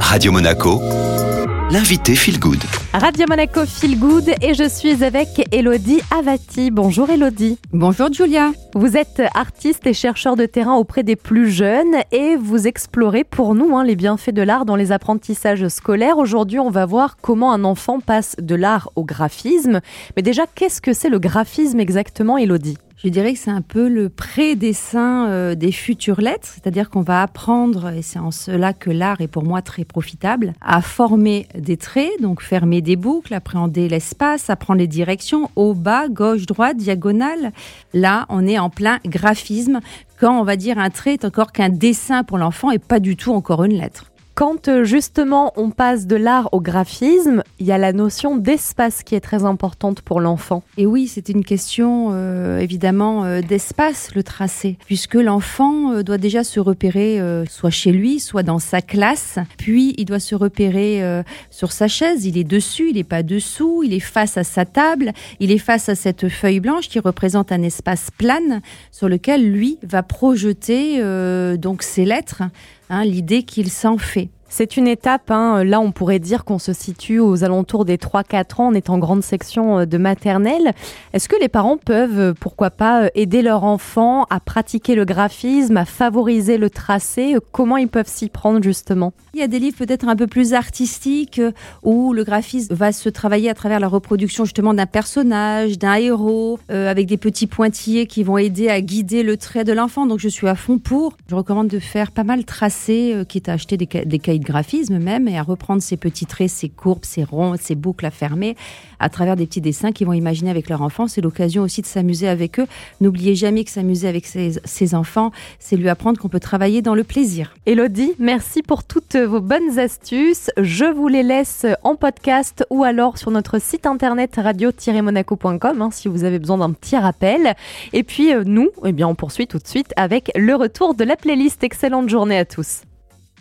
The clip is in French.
Radio Monaco, l'invité Feel Good. Radio Monaco Feel Good et je suis avec Elodie Avati. Bonjour Elodie. Bonjour Julia. Vous êtes artiste et chercheur de terrain auprès des plus jeunes et vous explorez pour nous hein, les bienfaits de l'art dans les apprentissages scolaires. Aujourd'hui, on va voir comment un enfant passe de l'art au graphisme. Mais déjà, qu'est-ce que c'est le graphisme exactement, Elodie? Je dirais que c'est un peu le pré-dessin euh, des futures lettres, c'est-à-dire qu'on va apprendre, et c'est en cela que l'art est pour moi très profitable, à former des traits, donc fermer des boucles, appréhender l'espace, apprendre les directions, haut, bas, gauche, droite, diagonale. Là, on est en plein graphisme, quand on va dire un trait est encore qu'un dessin pour l'enfant et pas du tout encore une lettre. Quand euh, justement on passe de l'art au graphisme, il y a la notion d'espace qui est très importante pour l'enfant. Et oui, c'est une question euh, évidemment euh, d'espace, le tracé, puisque l'enfant doit déjà se repérer soit chez lui, soit dans sa classe, puis il doit se repérer sur sa chaise, il est dessus, il n'est pas dessous, il est face à sa table, il est face à cette feuille blanche qui représente un espace plane sur lequel lui va projeter donc ses lettres, hein, l'idée qu'il s'en fait. C'est une étape, hein. là on pourrait dire qu'on se situe aux alentours des 3-4 ans, on est en grande section euh, de maternelle. Est-ce que les parents peuvent, euh, pourquoi pas, euh, aider leur enfant à pratiquer le graphisme, à favoriser le tracé? Comment ils peuvent s'y prendre justement? Il y a des livres peut-être un peu plus artistiques où le graphisme va se travailler à travers la reproduction justement d'un personnage, d'un héros, avec des petits pointillés qui vont aider à guider le trait de l'enfant. Donc je suis à fond pour. Je recommande de faire pas mal tracé, quitte à acheter des, des cahiers de graphisme même, et à reprendre ces petits traits, ces courbes, ces ronds, ces boucles à fermer, à travers des petits dessins qu'ils vont imaginer avec leur enfant. C'est l'occasion aussi de s'amuser avec eux. N'oubliez jamais que s'amuser avec ses, enfants, c'est lui apprendre qu'on peut travailler dans le plaisir. Elodie, merci pour toutes vos bonnes astuces. Je vous les laisse en podcast ou alors sur notre site internet radio-monaco.com hein, si vous avez besoin d'un petit rappel. Et puis euh, nous, eh bien, on poursuit tout de suite avec le retour de la playlist. Excellente journée à tous.